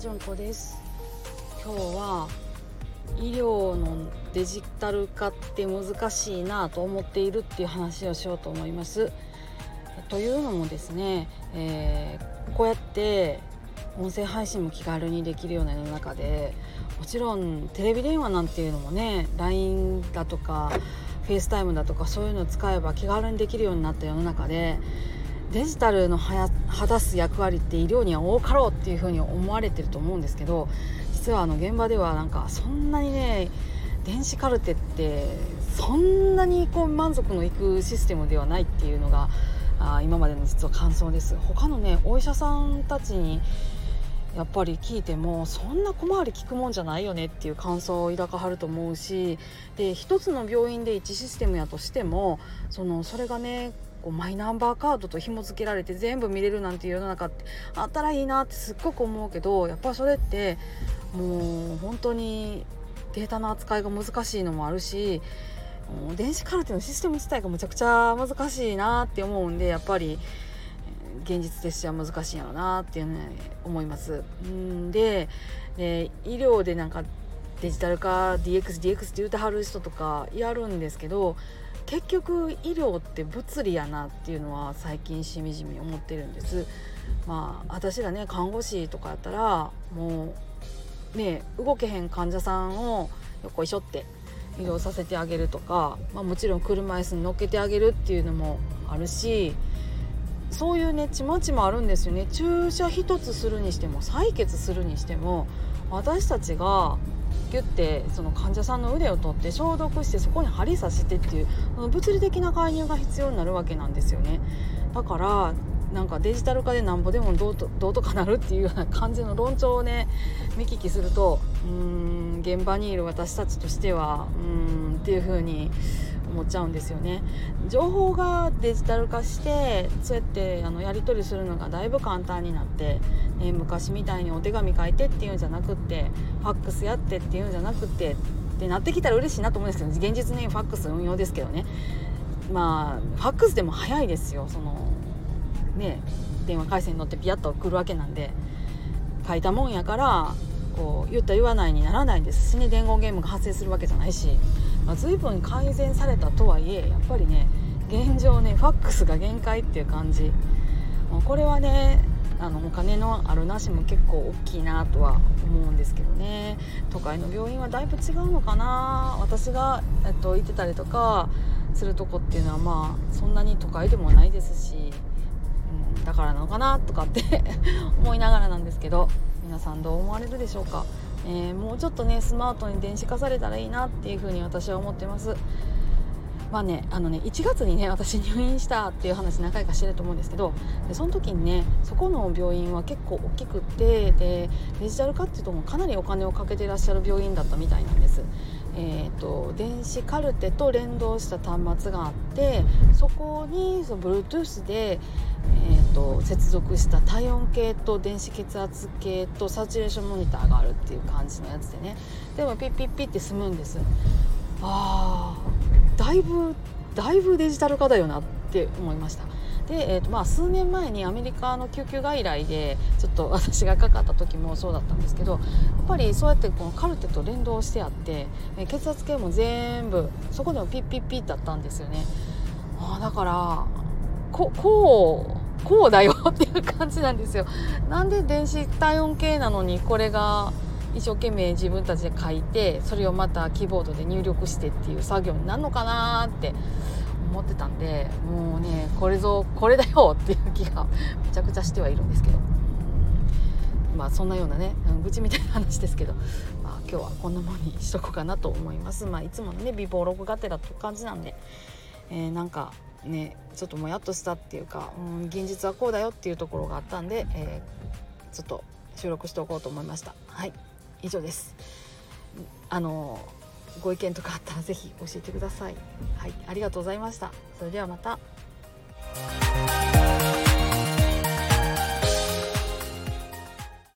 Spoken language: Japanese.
純子です。今日は医療のデジタル化って難しいなと思っているっていう話をしようと思います。というのもですね、えー、こうやって音声配信も気軽にできるような世の中でもちろんテレビ電話なんていうのもね LINE だとか FaceTime だとかそういうのを使えば気軽にできるようになった世の中でデジタルの果たす役割って医療には多かろうっていうふうに思われてると思うんですけど実はあの現場ではなんかそんなにね電子カルテってそんなにこう満足のいくシステムではないっていうのがあ今までの実は感想です。他のねお医者さんたちにやっぱり聞いてもそんな小回り聞くもんじゃないよねっていう感想を抱かはると思うしで一つの病院で1システムやとしてもそのそれがねこうマイナンバーカードと紐付けられて全部見れるなんていう世の中ってあったらいいなってすっごく思うけどやっぱそれってもう本当にデータの扱いが難しいのもあるし電子カルテのシステム自体がむちゃくちゃ難しいなって思うんでやっぱり現実としては難しいんやろうなっていうの思います。んでで医療でなんかデジタル化 DXDX DX って言うてはる人とかやるんですけど結局医療って物理やなっていうのは最近しみじみ思ってるんです。まあ私らね看護師とかやったらもうね動けへん患者さんをよこいしょって移動させてあげるとか、まあ、もちろん車椅子に乗っけてあげるっていうのもあるしそういうねちまちまあるんですよね注射一つするにしても採血するにしても私たちがギュッてその患者さんの腕を取って消毒してそこに針刺してっていう物理的な介入が必要になるわけなんですよね。だからなんかデジタル化でなんぼでもどうとどうとかなるっていうよ。うな感じの論調をね見聞きするとうーん現場にいる私たちとしてはうーんっていう風に思っちゃうんですよね。情報がデジタル化してそうやってあのやり取りするのがだいぶ簡単になって、ね、昔みたいにお手紙書いてっていうんじゃなくってファックスやってっていうんじゃなくってってなってきたら嬉しいなと思うんですけど現実にファックス運用ですけどね。まあファックスでも早いですよ。そのね電話回線に乗ってピヤッと来るわけなんで。書いたもんやからこう言った言わないにならないんですしね。伝言ゲームが発生するわけじゃないし。まあ、随分改善されたとはいえやっぱりね現状ねファックスが限界っていう感じ。これはねあのお金のあるなしも結構大きいなとは思うんですけどね。都会の病院はだいぶ違うのかな。私が、えっと、行ってたりとかするとこっていうのはまあそんなに都会でもないですし、うん、だからなのかなとかって 思いながらなんですけど皆さんどう思われるでしょうか。えー、もうちょっとねスマートに電子化されたらいいなっていうふうに私は思ってます。まあね、あのね1月にね私入院したっていう話何回かしてると思うんですけどでその時にねそこの病院は結構大きくてでデジタル化っていうともかなりお金をかけてらっしゃる病院だったみたいなんです。えーと、電子カルテと連動した端末があってそこにその Bluetooth で、えーと、接続した体温計と電子血圧計とサチュレーションモニターがあるっていう感じのやつでね。でもピッピッピッって済むんです。あーだいぶだいぶデジタル化だよなって思いました。で、えーとまあ、数年前にアメリカの救急外来でちょっと私がかかった時もそうだったんですけどやっぱりそうやってこのカルテと連動してあって、えー、血圧計も全部そこでもピッピッピッだったんですよね。あだからここうこうだよっていう感じなんですよ。なんで電子体温計なのにこれが一生懸命自分たちで書いてそれをまたキーボードで入力してっていう作業になるのかなって思ってたんでもうねこれぞこれだよっていう気がめちゃくちゃしてはいるんですけど。まあそんなようなね愚痴みたいな話ですけど、まあ、今日はこんなもんにしとこうかなと思います。まあいつものね美貌録がてらって感じなんで、えー、なんかねちょっともやっとしたっていうか、うん、現実はこうだよっていうところがあったんで、えー、ちょっと収録しておこうと思いましたはい以上ですあのご意見とかあったら是非教えてください。はい、ありがとうございました。それではまた。